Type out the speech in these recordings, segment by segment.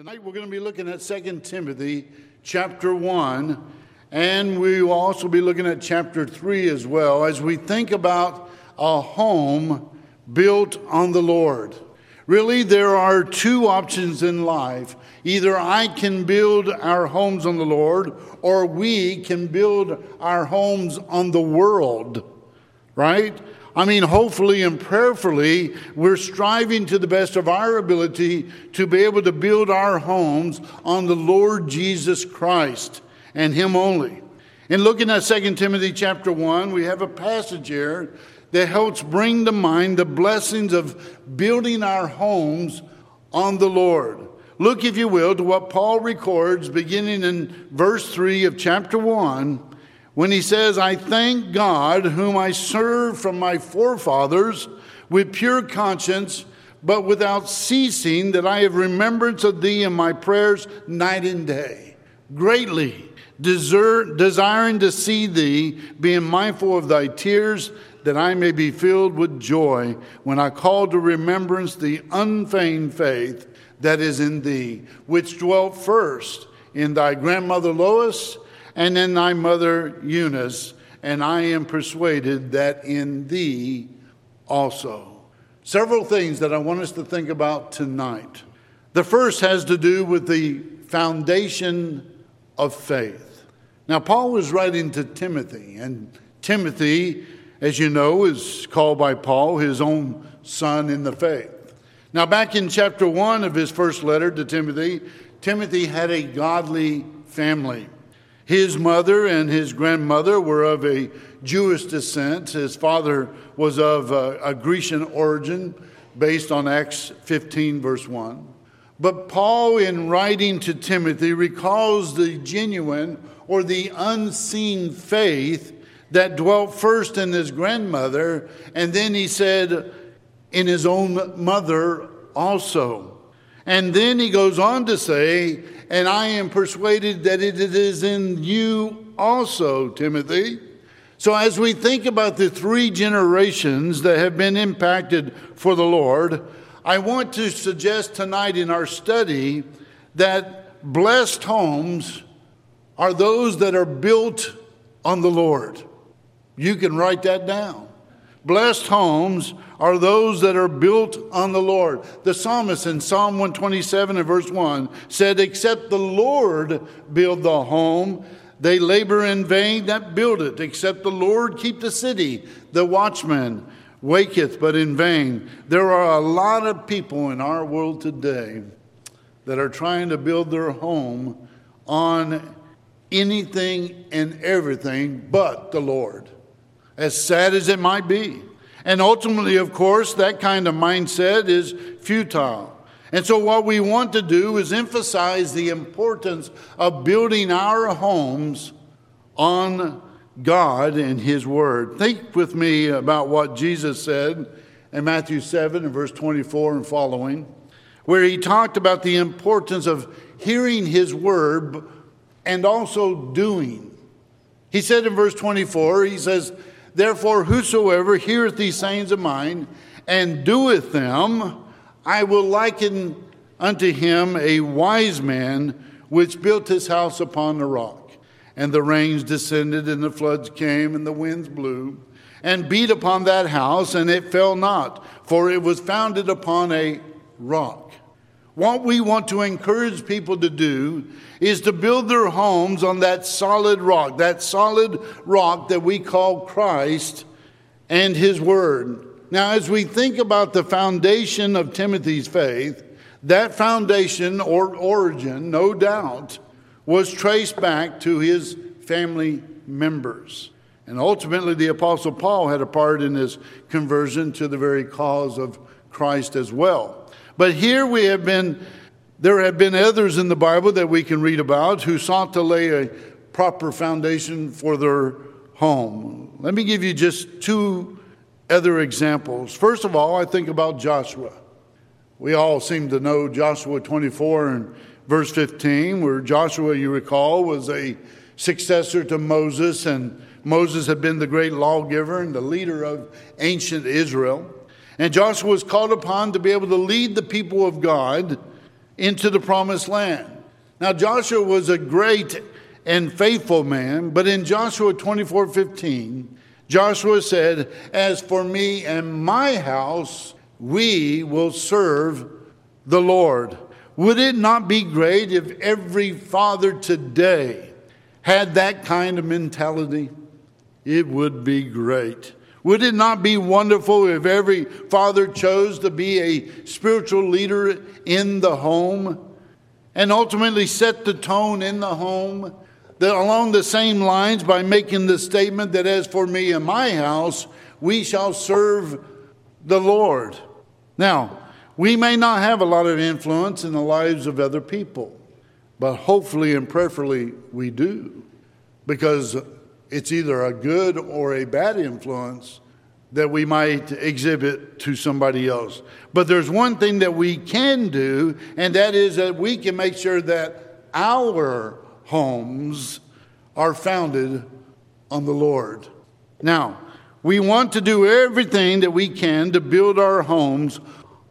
Tonight we're going to be looking at 2 Timothy chapter 1, and we will also be looking at chapter 3 as well as we think about a home built on the Lord. Really, there are two options in life. Either I can build our homes on the Lord, or we can build our homes on the world, right? I mean, hopefully and prayerfully, we're striving to the best of our ability to be able to build our homes on the Lord Jesus Christ and Him only. In looking at 2 Timothy chapter 1, we have a passage here that helps bring to mind the blessings of building our homes on the Lord. Look, if you will, to what Paul records beginning in verse 3 of chapter 1 when he says, I thank God, whom I serve from my forefathers with pure conscience, but without ceasing, that I have remembrance of thee in my prayers night and day, greatly desert, desiring to see thee, being mindful of thy tears, that I may be filled with joy when I call to remembrance the unfeigned faith that is in thee, which dwelt first in thy grandmother Lois and in thy mother Eunice, and I am persuaded that in thee also. Several things that I want us to think about tonight. The first has to do with the foundation of faith. Now, Paul was writing to Timothy, and Timothy, as you know, is called by Paul his own son in the faith. Now, back in chapter 1 of his first letter to Timothy, Timothy had a godly family. His mother and his grandmother were of a Jewish descent. His father was of a, a Grecian origin, based on Acts 15, verse 1. But Paul, in writing to Timothy, recalls the genuine or the unseen faith that dwelt first in his grandmother, and then he said, in his own mother also. And then he goes on to say, and I am persuaded that it is in you also, Timothy. So, as we think about the three generations that have been impacted for the Lord, I want to suggest tonight in our study that blessed homes are those that are built on the Lord. You can write that down. Blessed homes are those that are built on the Lord. The psalmist in Psalm 127 and verse 1 said, Except the Lord build the home, they labor in vain that build it. Except the Lord keep the city, the watchman waketh but in vain. There are a lot of people in our world today that are trying to build their home on anything and everything but the Lord as sad as it might be. And ultimately, of course, that kind of mindset is futile. And so, what we want to do is emphasize the importance of building our homes on God and His Word. Think with me about what Jesus said in Matthew 7 and verse 24 and following, where He talked about the importance of hearing His Word and also doing. He said in verse 24, He says, Therefore, whosoever heareth these sayings of mine and doeth them, I will liken unto him a wise man which built his house upon the rock. And the rains descended, and the floods came, and the winds blew, and beat upon that house, and it fell not, for it was founded upon a rock. What we want to encourage people to do is to build their homes on that solid rock, that solid rock that we call Christ and His Word. Now, as we think about the foundation of Timothy's faith, that foundation or origin, no doubt, was traced back to his family members. And ultimately, the Apostle Paul had a part in his conversion to the very cause of Christ as well. But here we have been, there have been others in the Bible that we can read about who sought to lay a proper foundation for their home. Let me give you just two other examples. First of all, I think about Joshua. We all seem to know Joshua 24 and verse 15, where Joshua, you recall, was a successor to Moses, and Moses had been the great lawgiver and the leader of ancient Israel. And Joshua was called upon to be able to lead the people of God into the promised land. Now, Joshua was a great and faithful man, but in Joshua 24 15, Joshua said, As for me and my house, we will serve the Lord. Would it not be great if every father today had that kind of mentality? It would be great. Would it not be wonderful if every father chose to be a spiritual leader in the home and ultimately set the tone in the home that along the same lines by making the statement that as for me and my house, we shall serve the Lord. Now, we may not have a lot of influence in the lives of other people, but hopefully and prayerfully we do because it's either a good or a bad influence that we might exhibit to somebody else. But there's one thing that we can do, and that is that we can make sure that our homes are founded on the Lord. Now, we want to do everything that we can to build our homes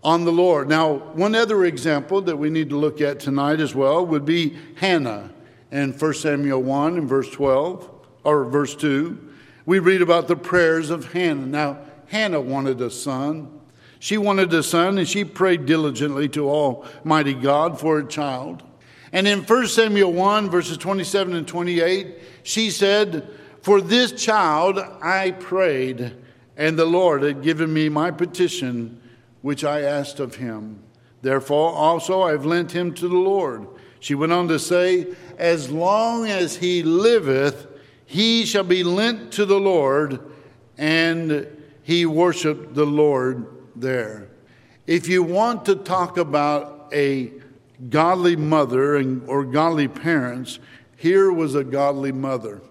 on the Lord. Now, one other example that we need to look at tonight as well would be Hannah in 1 Samuel 1 and verse 12 or verse 2, we read about the prayers of Hannah. Now, Hannah wanted a son. She wanted a son, and she prayed diligently to Almighty God for a child. And in 1 Samuel 1, verses 27 and 28, she said, For this child I prayed, and the Lord had given me my petition, which I asked of him. Therefore also I've lent him to the Lord. She went on to say, As long as he liveth, he shall be lent to the Lord, and he worshiped the Lord there. If you want to talk about a godly mother and, or godly parents, here was a godly mother.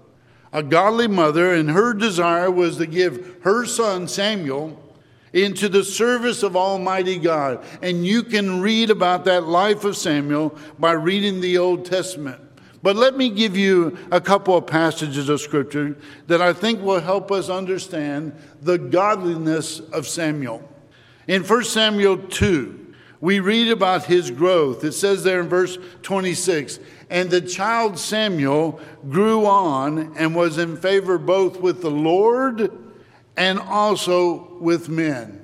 A godly mother, and her desire was to give her son Samuel into the service of Almighty God. And you can read about that life of Samuel by reading the Old Testament. But let me give you a couple of passages of scripture that I think will help us understand the godliness of Samuel. In 1 Samuel 2, we read about his growth. It says there in verse 26 And the child Samuel grew on and was in favor both with the Lord and also with men.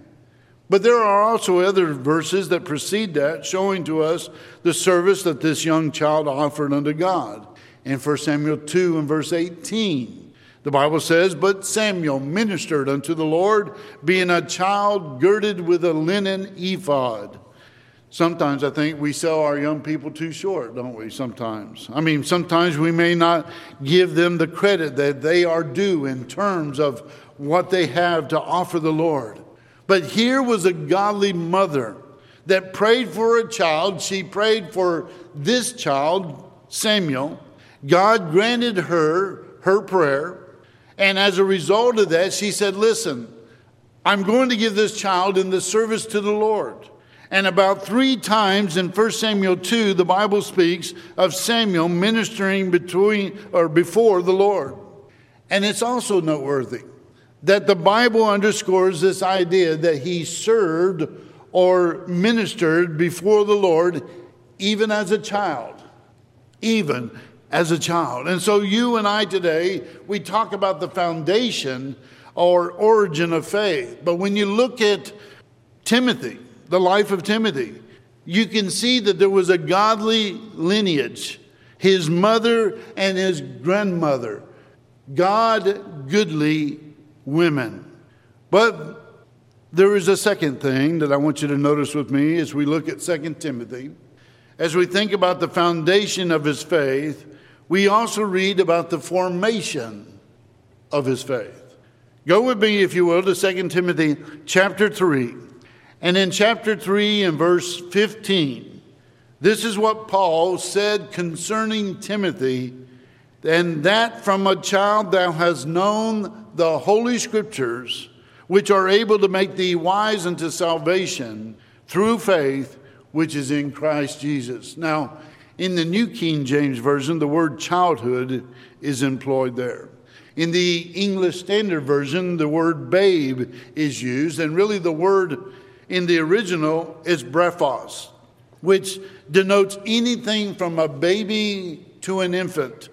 But there are also other verses that precede that, showing to us the service that this young child offered unto God. In 1 Samuel 2 and verse 18, the Bible says, But Samuel ministered unto the Lord, being a child girded with a linen ephod. Sometimes I think we sell our young people too short, don't we? Sometimes. I mean, sometimes we may not give them the credit that they are due in terms of what they have to offer the Lord. But here was a godly mother that prayed for a child. She prayed for this child, Samuel. God granted her her prayer. And as a result of that, she said, Listen, I'm going to give this child in the service to the Lord. And about three times in 1 Samuel 2, the Bible speaks of Samuel ministering between or before the Lord. And it's also noteworthy that the Bible underscores this idea that he served or ministered before the Lord even as a child. Even as a child. And so, you and I today, we talk about the foundation or origin of faith. But when you look at Timothy, the life of Timothy, you can see that there was a godly lineage. His mother and his grandmother, God goodly women. But there is a second thing that I want you to notice with me as we look at 2 Timothy. As we think about the foundation of his faith, we also read about the formation of his faith. Go with me, if you will, to 2 Timothy chapter 3. And in chapter 3 and verse 15, this is what Paul said concerning Timothy, and that from a child thou hast known the Holy Scriptures, which are able to make thee wise unto salvation through faith which is in Christ Jesus. Now, in the New King James Version, the word childhood is employed there. In the English Standard Version, the word babe is used, and really the word in the original is brephos. which denotes anything from a baby to an infant.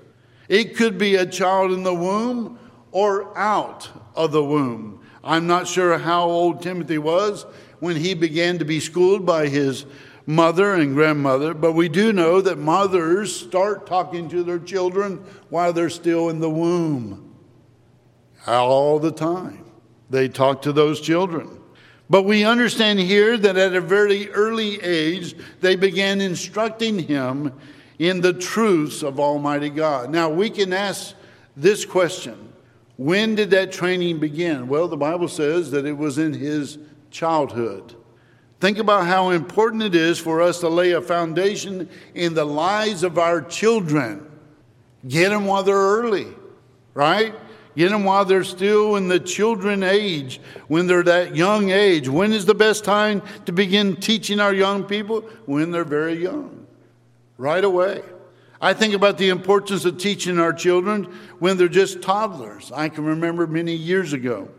It could be a child in the womb or out of the womb. I'm not sure how old Timothy was when he began to be schooled by his mother and grandmother, but we do know that mothers start talking to their children while they're still in the womb. All the time. They talk to those children. But we understand here that at a very early age, they began instructing him in the truths of Almighty God. Now, we can ask this question When did that training begin? Well, the Bible says that it was in his childhood. Think about how important it is for us to lay a foundation in the lives of our children. Get them while they're early, right? Get them while they're still in the children age, when they're that young age. When is the best time to begin teaching our young people? When they're very young, right away. I think about the importance of teaching our children when they're just toddlers. I can remember many years ago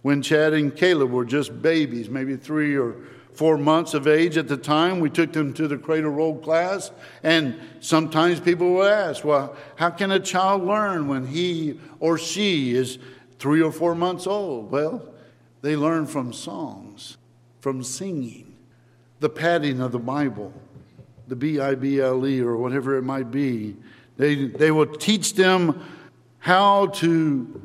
when Chad and Caleb were just babies, maybe three or four months of age at the time. We took them to the cradle roll class, and sometimes people would ask, Well, how can a child learn when he or she is three or four months old? Well, they learn from songs, from singing, the padding of the Bible, the B I B L E, or whatever it might be. They, they will teach them how to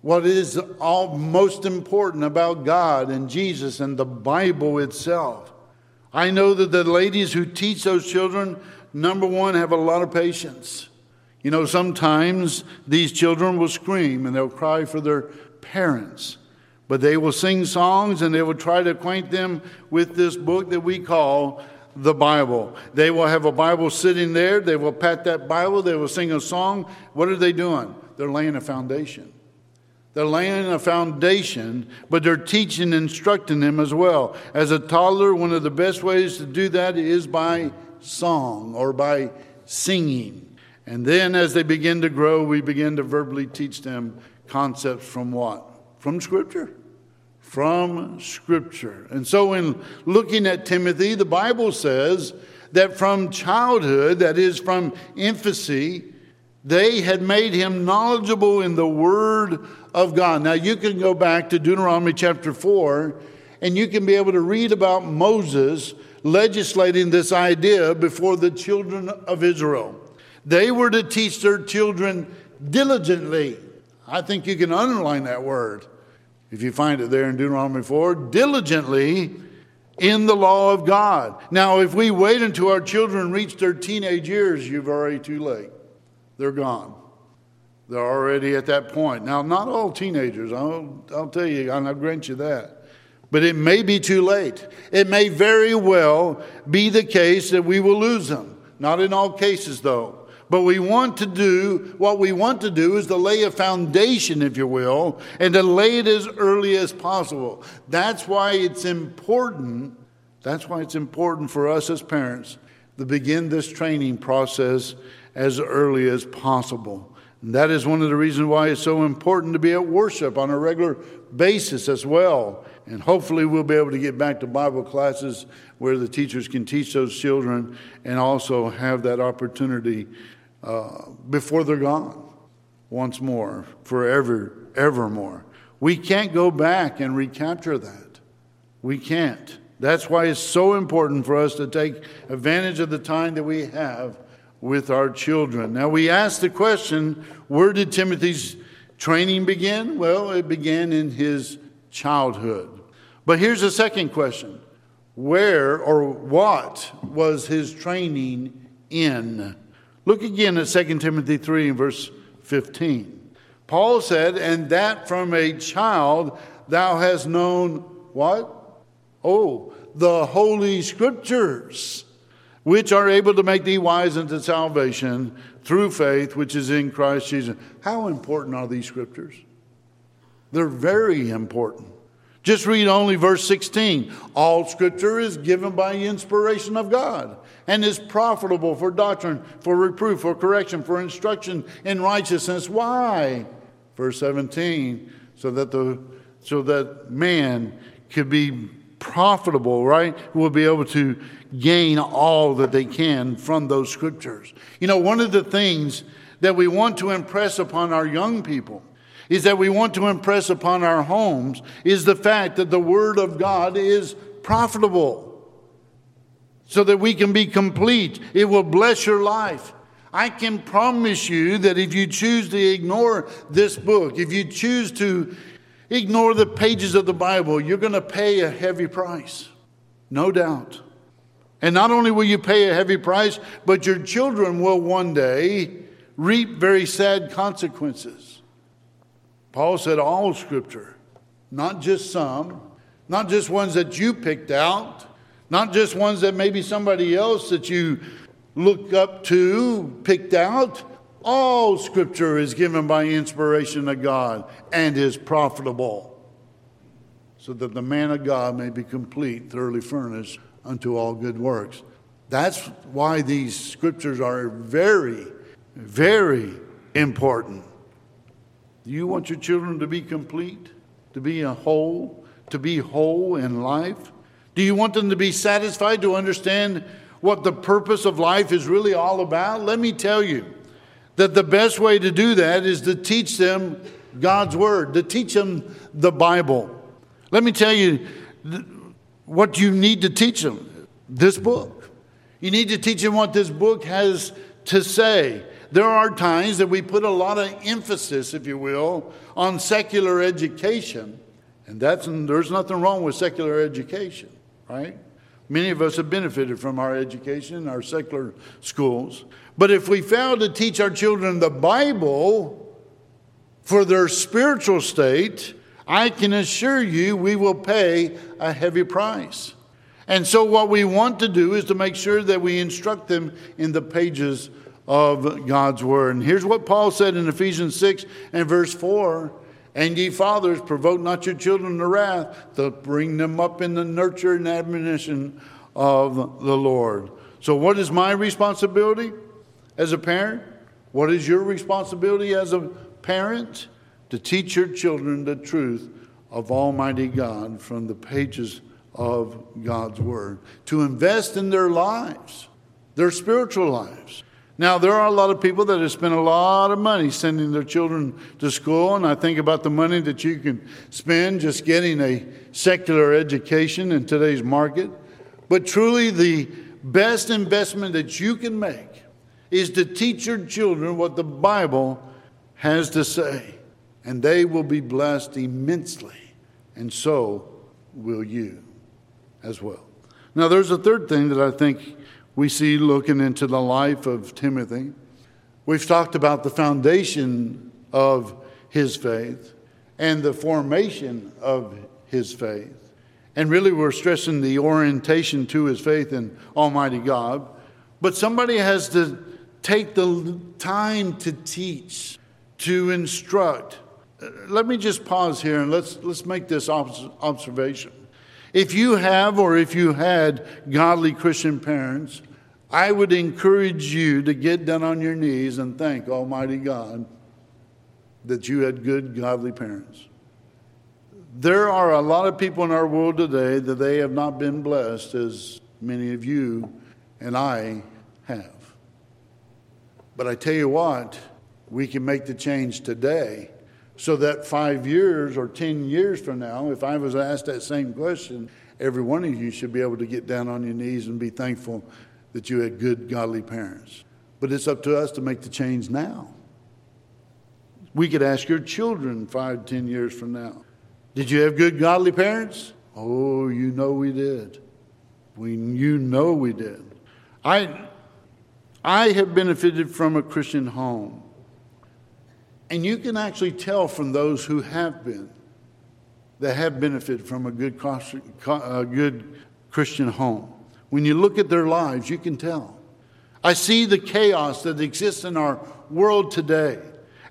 what is all most important about God and Jesus and the Bible itself. I know that the ladies who teach those children, number one, have a lot of patience. You know, sometimes these children will scream and they'll cry for their parents, but they will sing songs and they will try to acquaint them with this book that we call the Bible. They will have a Bible sitting there, they will pat that Bible, they will sing a song. What are they doing? They're laying a foundation. They're laying a foundation, but they're teaching and instructing them as well. As a toddler, one of the best ways to do that is by song or by singing. And then as they begin to grow, we begin to verbally teach them concepts from what? From Scripture. From Scripture. And so, in looking at Timothy, the Bible says that from childhood, that is, from infancy, they had made him knowledgeable in the Word of God. Now, you can go back to Deuteronomy chapter 4, and you can be able to read about Moses legislating this idea before the children of Israel. They were to teach their children diligently. I think you can underline that word if you find it there in Deuteronomy 4 diligently in the law of God. Now, if we wait until our children reach their teenage years, you've already too late. They're gone. They're already at that point. Now, not all teenagers, I'll, I'll tell you, I'll grant you that. But it may be too late. It may very well be the case that we will lose them. Not in all cases, though. But we want to do, what we want to do is to lay a foundation, if you will, and to lay it as early as possible. That's why it's important, that's why it's important for us as parents to begin this training process as early as possible. And that is one of the reasons why it's so important to be at worship on a regular basis as well. And hopefully, we'll be able to get back to Bible classes where the teachers can teach those children and also have that opportunity uh, before they're gone once more, forever, evermore. We can't go back and recapture that. We can't. That's why it's so important for us to take advantage of the time that we have with our children. Now, we ask the question where did Timothy's training begin? Well, it began in his childhood. But here's the second question where or what was his training in? Look again at 2 Timothy 3 and verse 15. Paul said, And that from a child thou hast known what? Oh, the Holy Scriptures which are able to make thee wise unto salvation through faith which is in Christ Jesus. How important are these scriptures? They're very important. Just read only verse 16. All scripture is given by inspiration of God and is profitable for doctrine, for reproof, for correction, for instruction in righteousness. Why? Verse 17, so that the so that man could be profitable, right? Will be able to gain all that they can from those scriptures. You know, one of the things that we want to impress upon our young people is that we want to impress upon our homes is the fact that the Word of God is profitable so that we can be complete. It will bless your life. I can promise you that if you choose to ignore this book, if you choose to ignore the pages of the Bible, you're going to pay a heavy price. No doubt. And not only will you pay a heavy price, but your children will one day reap very sad consequences. Paul said all scripture, not just some, not just ones that you picked out, not just ones that maybe somebody else that you look up to picked out. All scripture is given by inspiration of God and is profitable, so that the man of God may be complete, thoroughly furnished unto all good works. That's why these scriptures are very, very important. Do you want your children to be complete, to be a whole, to be whole in life? Do you want them to be satisfied to understand what the purpose of life is really all about? Let me tell you that the best way to do that is to teach them God's Word, to teach them the Bible. Let me tell you what you need to teach them this book. You need to teach them what this book has to say. There are times that we put a lot of emphasis, if you will, on secular education, and that's, there's nothing wrong with secular education right? Many of us have benefited from our education, our secular schools. But if we fail to teach our children the Bible for their spiritual state, I can assure you we will pay a heavy price. And so, what we want to do is to make sure that we instruct them in the pages of God's Word. And here's what Paul said in Ephesians 6 and verse 4 and ye fathers, provoke not your children to wrath, but bring them up in the nurture and admonition of the Lord. So, what is my responsibility as a parent? What is your responsibility as a parent? To teach your children the truth of Almighty God from the pages of God's Word, to invest in their lives, their spiritual lives. Now, there are a lot of people that have spent a lot of money sending their children to school, and I think about the money that you can spend just getting a secular education in today's market. But truly, the best investment that you can make is to teach your children what the Bible has to say, and they will be blessed immensely, and so will you as well. Now, there's a third thing that I think we see looking into the life of Timothy. We've talked about the foundation of his faith and the formation of his faith. And really, we're stressing the orientation to his faith in Almighty God. But somebody has to take the time to teach, to instruct. Uh, let me just pause here and let's, let's make this observation. If you have or if you had godly Christian parents, I would encourage you to get down on your knees and thank Almighty God that you had good, godly parents. There are a lot of people in our world today that they have not been blessed as many of you and I have. But I tell you what, we can make the change today so that five years or 10 years from now, if I was asked that same question, every one of you should be able to get down on your knees and be thankful that you had good, godly parents. But it's up to us to make the change now. We could ask your children five, ten years from now Did you have good, godly parents? Oh, you know we did. We, you know we did. I, I have benefited from a Christian home. And you can actually tell from those who have been that have benefited from a good, a good Christian home. When you look at their lives, you can tell. I see the chaos that exists in our world today,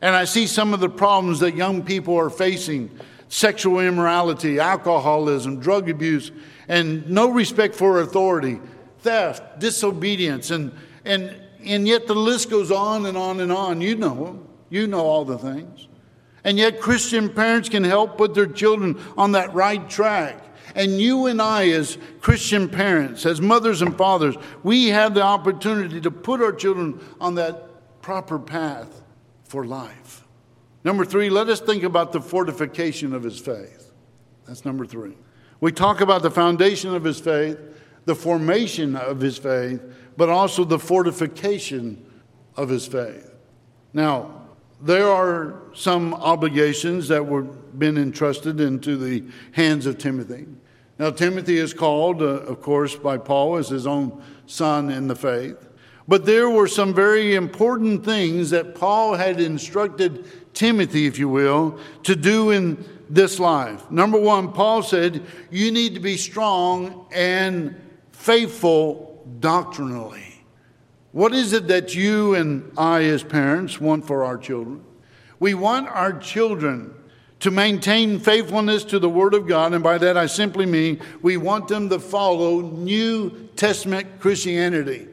and I see some of the problems that young people are facing sexual immorality, alcoholism, drug abuse, and no respect for authority, theft, disobedience, and, and, and yet the list goes on and on and on. You know them, you know all the things. And yet, Christian parents can help put their children on that right track And you and I, as Christian parents, as mothers and fathers, we have the opportunity to put our children on that proper path for life. Number three, let us think about the fortification of his faith. That's number three. We talk about the foundation of his faith, the formation of his faith, but also the fortification of his faith. Now, there are some obligations that were been entrusted into the hands of Timothy. Now, Timothy is called, uh, of course, by Paul as his own son in the faith. But there were some very important things that Paul had instructed Timothy, if you will, to do in this life. Number one, Paul said, you need to be strong and faithful doctrinally. What is it that you and I, as parents, want for our children? We want our children to maintain faithfulness to the Word of God, and by that I simply mean we want them to follow New Testament Christianity.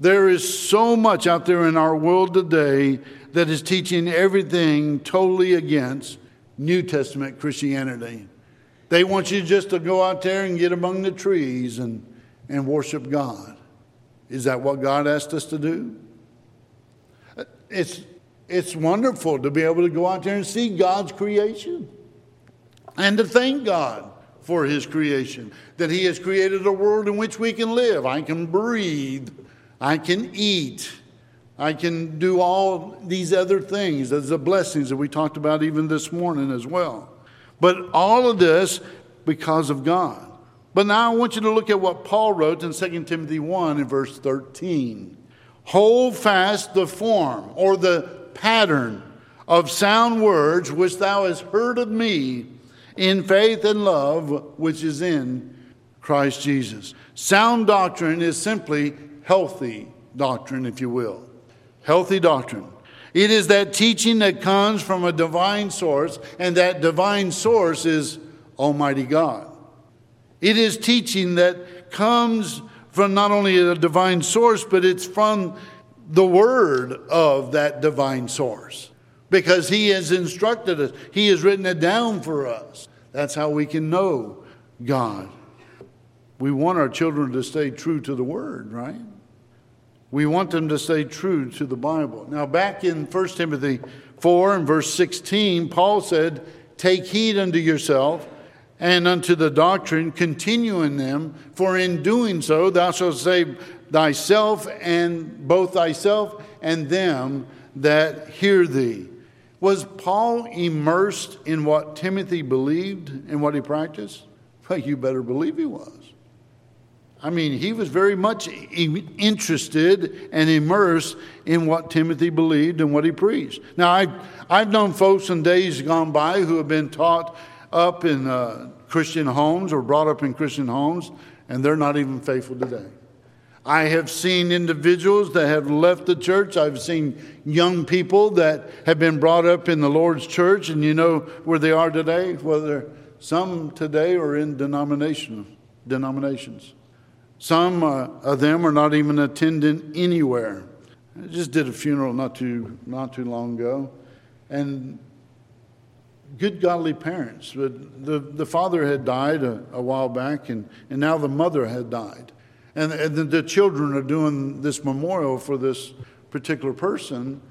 There is so much out there in our world today that is teaching everything totally against New Testament Christianity. They want you just to go out there and get among the trees and, and worship God. Is that what God asked us to do? It's, it's wonderful to be able to go out there and see God's creation and to thank God for His creation, that He has created a world in which we can live. I can breathe, I can eat, I can do all these other things. There's the blessings that we talked about even this morning as well. But all of this because of God. But now I want you to look at what Paul wrote in 2 Timothy 1 in verse 13. Hold fast the form or the pattern of sound words which thou hast heard of me in faith and love which is in Christ Jesus. Sound doctrine is simply healthy doctrine, if you will healthy doctrine. It is that teaching that comes from a divine source, and that divine source is Almighty God. It is teaching that comes from not only a divine source, but it's from the word of that divine source. Because He has instructed us, He has written it down for us. That's how we can know God. We want our children to stay true to the word, right? We want them to stay true to the Bible. Now, back in 1 Timothy 4 and verse 16, Paul said, Take heed unto yourself and unto the doctrine, continue in them, for in doing so thou shalt save thyself and both thyself and them that hear thee. Was Paul immersed in what Timothy believed and what he practiced? Well, you better believe he was. I mean, he was very much interested and immersed in what Timothy believed and what he preached. Now, I've, I've known folks in days gone by who have been taught up in uh, Christian homes or brought up in Christian homes, and they're not even faithful today. I have seen individuals that have left the church. I've seen young people that have been brought up in the Lord's church, and you know where they are today? Whether some today are in denomination, denominations. Some uh, of them are not even attending anywhere. I just did a funeral not too, not too long ago. And good godly parents. The, the father had died a, a while back, and, and now the mother had died. And, and the, the children are doing this memorial for this particular person.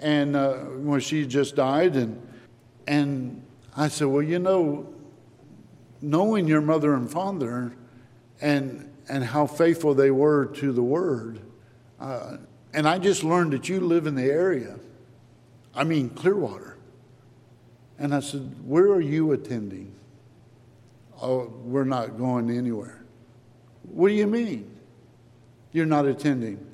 And uh, when she just died, and, and I said, Well, you know, knowing your mother and father, and and how faithful they were to the word. Uh, and I just learned that you live in the area. I mean, Clearwater. And I said, Where are you attending? Oh, we're not going anywhere. What do you mean? You're not attending.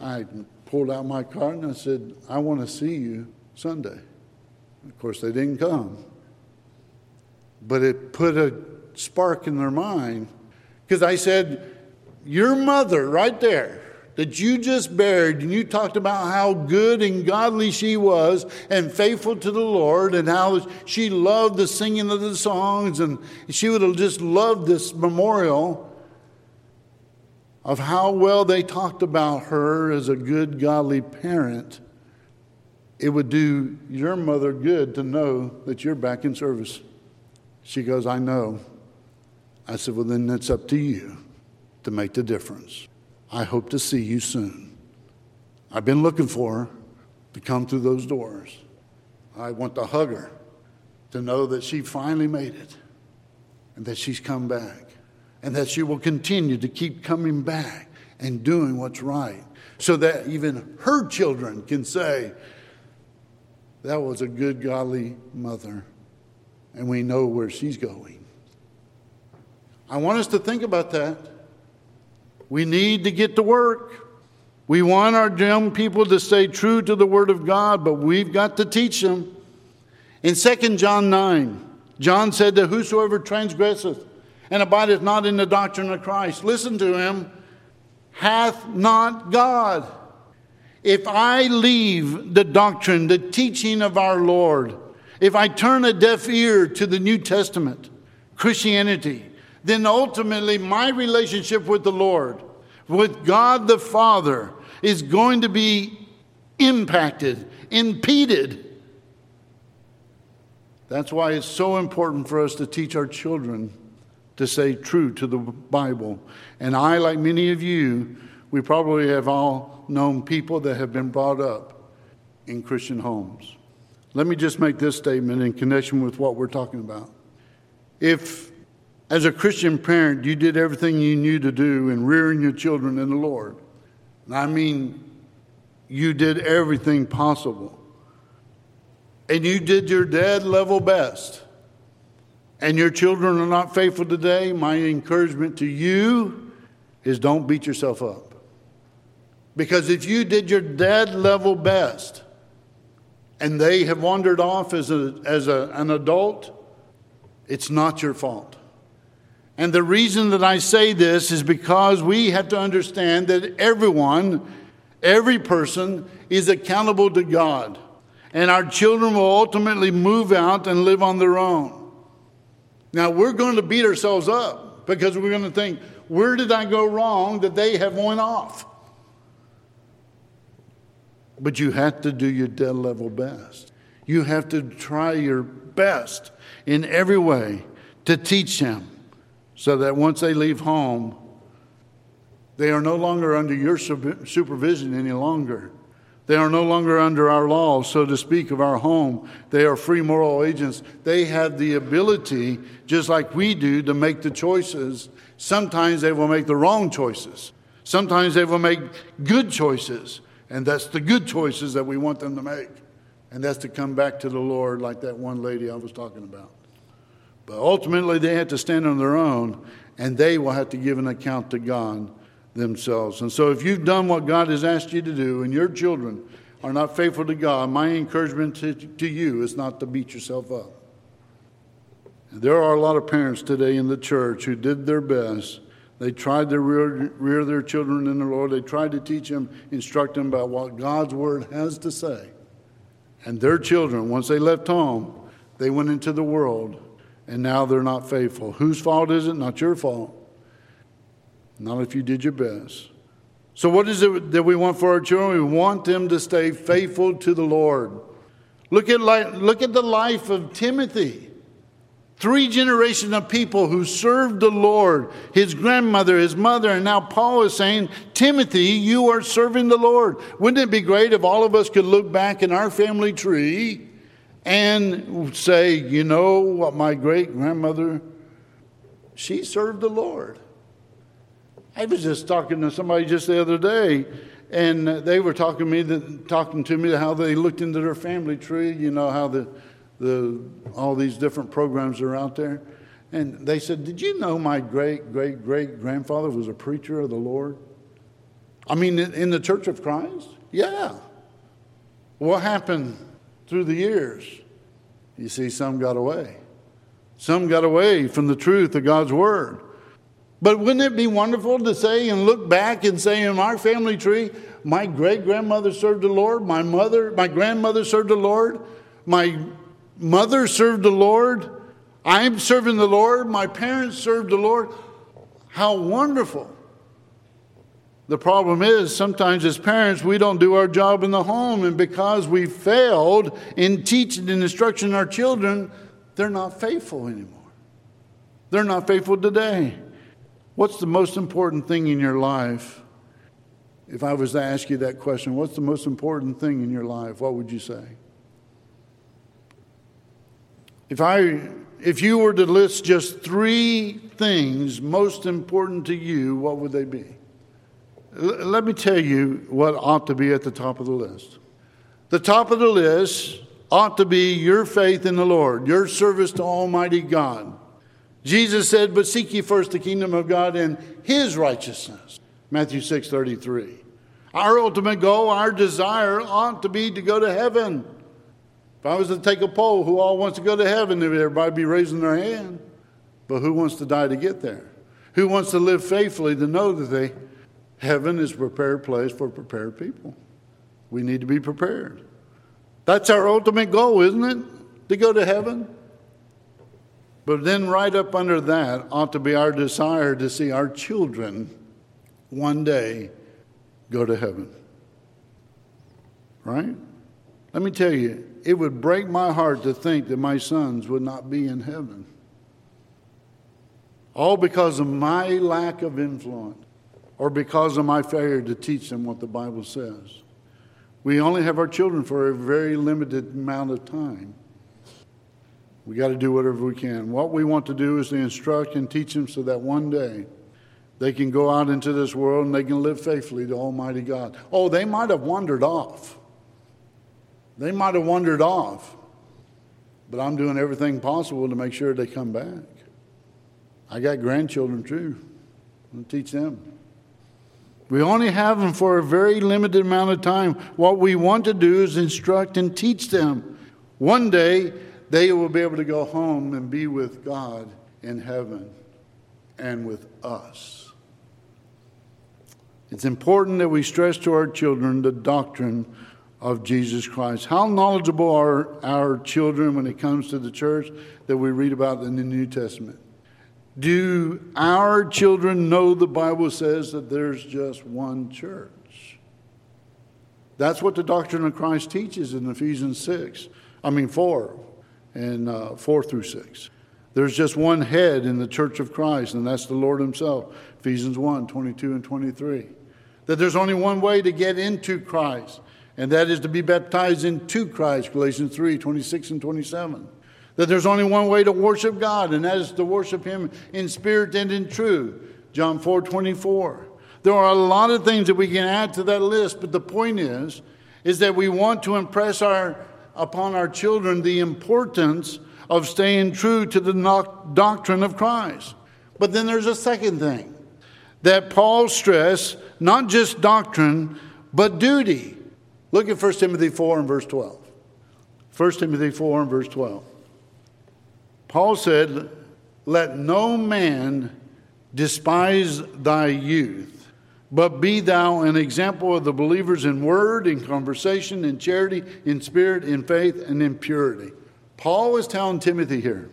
I pulled out my card and I said, I want to see you Sunday. Of course, they didn't come. But it put a spark in their mind because I said, Your mother, right there, that you just buried, and you talked about how good and godly she was and faithful to the Lord, and how she loved the singing of the songs, and she would have just loved this memorial of how well they talked about her as a good, godly parent. It would do your mother good to know that you're back in service. She goes, I know. I said, Well, then it's up to you to make the difference. I hope to see you soon. I've been looking for her to come through those doors. I want to hug her to know that she finally made it and that she's come back and that she will continue to keep coming back and doing what's right so that even her children can say, That was a good, godly mother, and we know where she's going. I want us to think about that. We need to get to work. We want our young people to stay true to the Word of God, but we've got to teach them. In 2 John 9, John said that whosoever transgresseth and abideth not in the doctrine of Christ, listen to him, hath not God. If I leave the doctrine, the teaching of our Lord, if I turn a deaf ear to the New Testament, Christianity, then ultimately my relationship with the Lord, with God the Father, is going to be impacted, impeded. That's why it's so important for us to teach our children to stay true to the Bible. And I, like many of you, we probably have all known people that have been brought up in Christian homes. Let me just make this statement in connection with what we're talking about. If, as a Christian parent, you did everything you knew to do in rearing your children in the Lord, I mean, you did everything possible, and you did your dead level best and your children are not faithful today, my encouragement to you is don't beat yourself up. Because if you did your dead level best and they have wandered off as, a, as a, an adult, it's not your fault. And the reason that I say this is because we have to understand that everyone, every person, is accountable to God. And our children will ultimately move out and live on their own. Now we're going to beat ourselves up because we're going to think, where did I go wrong that they have went off? But you have to do your dead level best. You have to try your best in every way to teach them so that once they leave home, they are no longer under your supervision any longer. They are no longer under our law, so to speak, of our home. They are free moral agents. They have the ability, just like we do, to make the choices. Sometimes they will make the wrong choices. Sometimes they will make good choices. And that's the good choices that we want them to make. And that's to come back to the Lord, like that one lady I was talking about. But ultimately, they have to stand on their own, and they will have to give an account to God themselves. And so, if you've done what God has asked you to do and your children are not faithful to God, my encouragement to, to you is not to beat yourself up. There are a lot of parents today in the church who did their best. They tried to rear, rear their children in the Lord. They tried to teach them, instruct them about what God's word has to say. And their children, once they left home, they went into the world and now they're not faithful. Whose fault is it? Not your fault. Not if you did your best. So, what is it that we want for our children? We want them to stay faithful to the Lord. Look at, look at the life of Timothy. Three generations of people who served the Lord, his grandmother, his mother, and now Paul is saying, Timothy, you are serving the Lord. Wouldn't it be great if all of us could look back in our family tree and say, you know what, my great grandmother, she served the Lord. I was just talking to somebody just the other day, and they were talking to me, that, talking to me how they looked into their family tree. You know how the, the all these different programs are out there, and they said, "Did you know my great great great grandfather was a preacher of the Lord?" I mean, in the Church of Christ, yeah. What happened through the years? You see, some got away. Some got away from the truth of God's word. But wouldn't it be wonderful to say and look back and say in our family tree, my great grandmother served the Lord, my mother, my grandmother served the Lord, my mother served the Lord, I'm serving the Lord, my parents served the Lord. How wonderful. The problem is sometimes as parents, we don't do our job in the home, and because we failed in teaching and instructing our children, they're not faithful anymore. They're not faithful today. What's the most important thing in your life? If I was to ask you that question, what's the most important thing in your life? What would you say? If I if you were to list just 3 things most important to you, what would they be? L- let me tell you what ought to be at the top of the list. The top of the list ought to be your faith in the Lord, your service to Almighty God. Jesus said, But seek ye first the kingdom of God and his righteousness. Matthew 6 33. Our ultimate goal, our desire ought to be to go to heaven. If I was to take a poll, who all wants to go to heaven, everybody be raising their hand. But who wants to die to get there? Who wants to live faithfully to know that they, heaven is a prepared place for prepared people? We need to be prepared. That's our ultimate goal, isn't it? To go to heaven. But then, right up under that, ought to be our desire to see our children one day go to heaven. Right? Let me tell you, it would break my heart to think that my sons would not be in heaven. All because of my lack of influence or because of my failure to teach them what the Bible says. We only have our children for a very limited amount of time. We got to do whatever we can. What we want to do is to instruct and teach them so that one day they can go out into this world and they can live faithfully to Almighty God. Oh, they might have wandered off. They might have wandered off. But I'm doing everything possible to make sure they come back. I got grandchildren too. I'm teach them. We only have them for a very limited amount of time. What we want to do is instruct and teach them. One day, they will be able to go home and be with God in heaven and with us. It's important that we stress to our children the doctrine of Jesus Christ. How knowledgeable are our children when it comes to the church that we read about in the New Testament? Do our children know the Bible says that there's just one church? That's what the doctrine of Christ teaches in Ephesians 6. I mean, 4 and uh, 4 through 6. There's just one head in the church of Christ, and that's the Lord Himself. Ephesians 1 22 and 23. That there's only one way to get into Christ, and that is to be baptized into Christ, Galatians 3 26 and 27 that there's only one way to worship God, and that is to worship Him in spirit and in truth. John 4 24. There are a lot of things that we can add to that list, but the point is, is that we want to impress our, upon our children the importance of staying true to the doctrine of Christ. But then there's a second thing that Paul stressed not just doctrine, but duty. Look at 1 Timothy 4 and verse 12. 1 Timothy 4 and verse 12. Paul said, Let no man despise thy youth, but be thou an example of the believers in word, in conversation, in charity, in spirit, in faith, and in purity. Paul was telling Timothy here,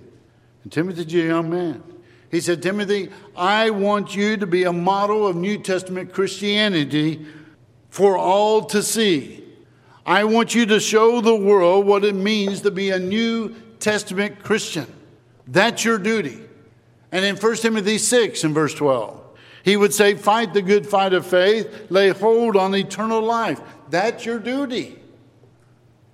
and Timothy's a young man. He said, Timothy, I want you to be a model of New Testament Christianity for all to see. I want you to show the world what it means to be a New Testament Christian. That's your duty. And in 1 Timothy 6 and verse 12, he would say, Fight the good fight of faith, lay hold on eternal life. That's your duty.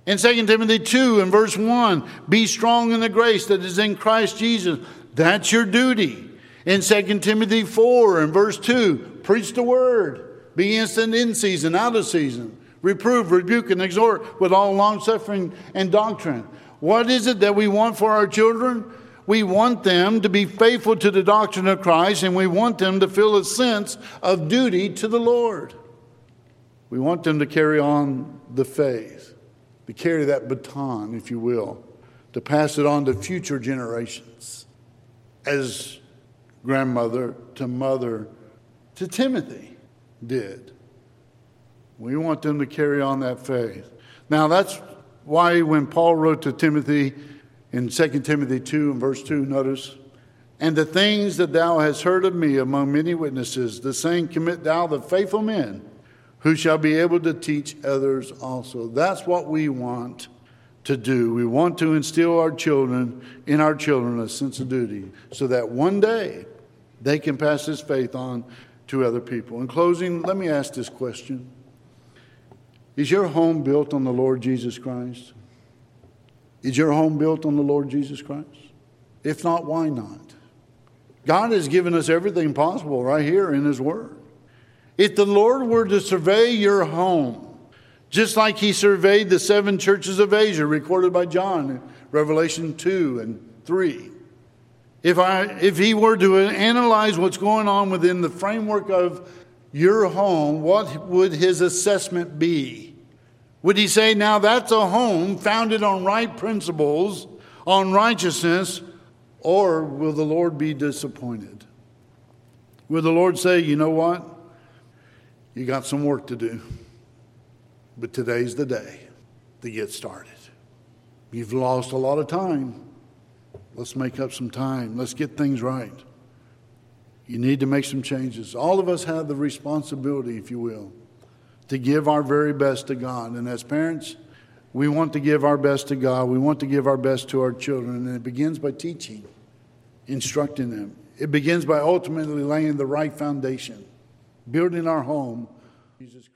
In 2 Timothy 2 and verse 1, be strong in the grace that is in Christ Jesus. That's your duty. In 2 Timothy 4 and verse 2, preach the word. Be instant in season, out of season. Reprove, rebuke, and exhort with all longsuffering and doctrine. What is it that we want for our children? We want them to be faithful to the doctrine of Christ, and we want them to feel a sense of duty to the Lord. We want them to carry on the faith, to carry that baton, if you will, to pass it on to future generations, as grandmother to mother to Timothy did. We want them to carry on that faith. Now, that's why when Paul wrote to Timothy, in 2 Timothy 2 and verse 2, notice, and the things that thou hast heard of me among many witnesses, the same commit thou the faithful men who shall be able to teach others also. That's what we want to do. We want to instill our children in our children a sense of duty so that one day they can pass this faith on to other people. In closing, let me ask this question Is your home built on the Lord Jesus Christ? Is your home built on the Lord Jesus Christ? If not, why not? God has given us everything possible right here in His Word. If the Lord were to survey your home, just like He surveyed the seven churches of Asia recorded by John in Revelation 2 and 3, if, I, if He were to analyze what's going on within the framework of your home, what would His assessment be? Would He say, now that's a home founded on right principles, on righteousness, or will the Lord be disappointed? Will the Lord say, you know what? You got some work to do, but today's the day to get started. You've lost a lot of time. Let's make up some time. Let's get things right. You need to make some changes. All of us have the responsibility, if you will, to give our very best to God. And as parents, we want to give our best to God. We want to give our best to our children. And it begins by teaching, instructing them. It begins by ultimately laying the right foundation, building our home. Jesus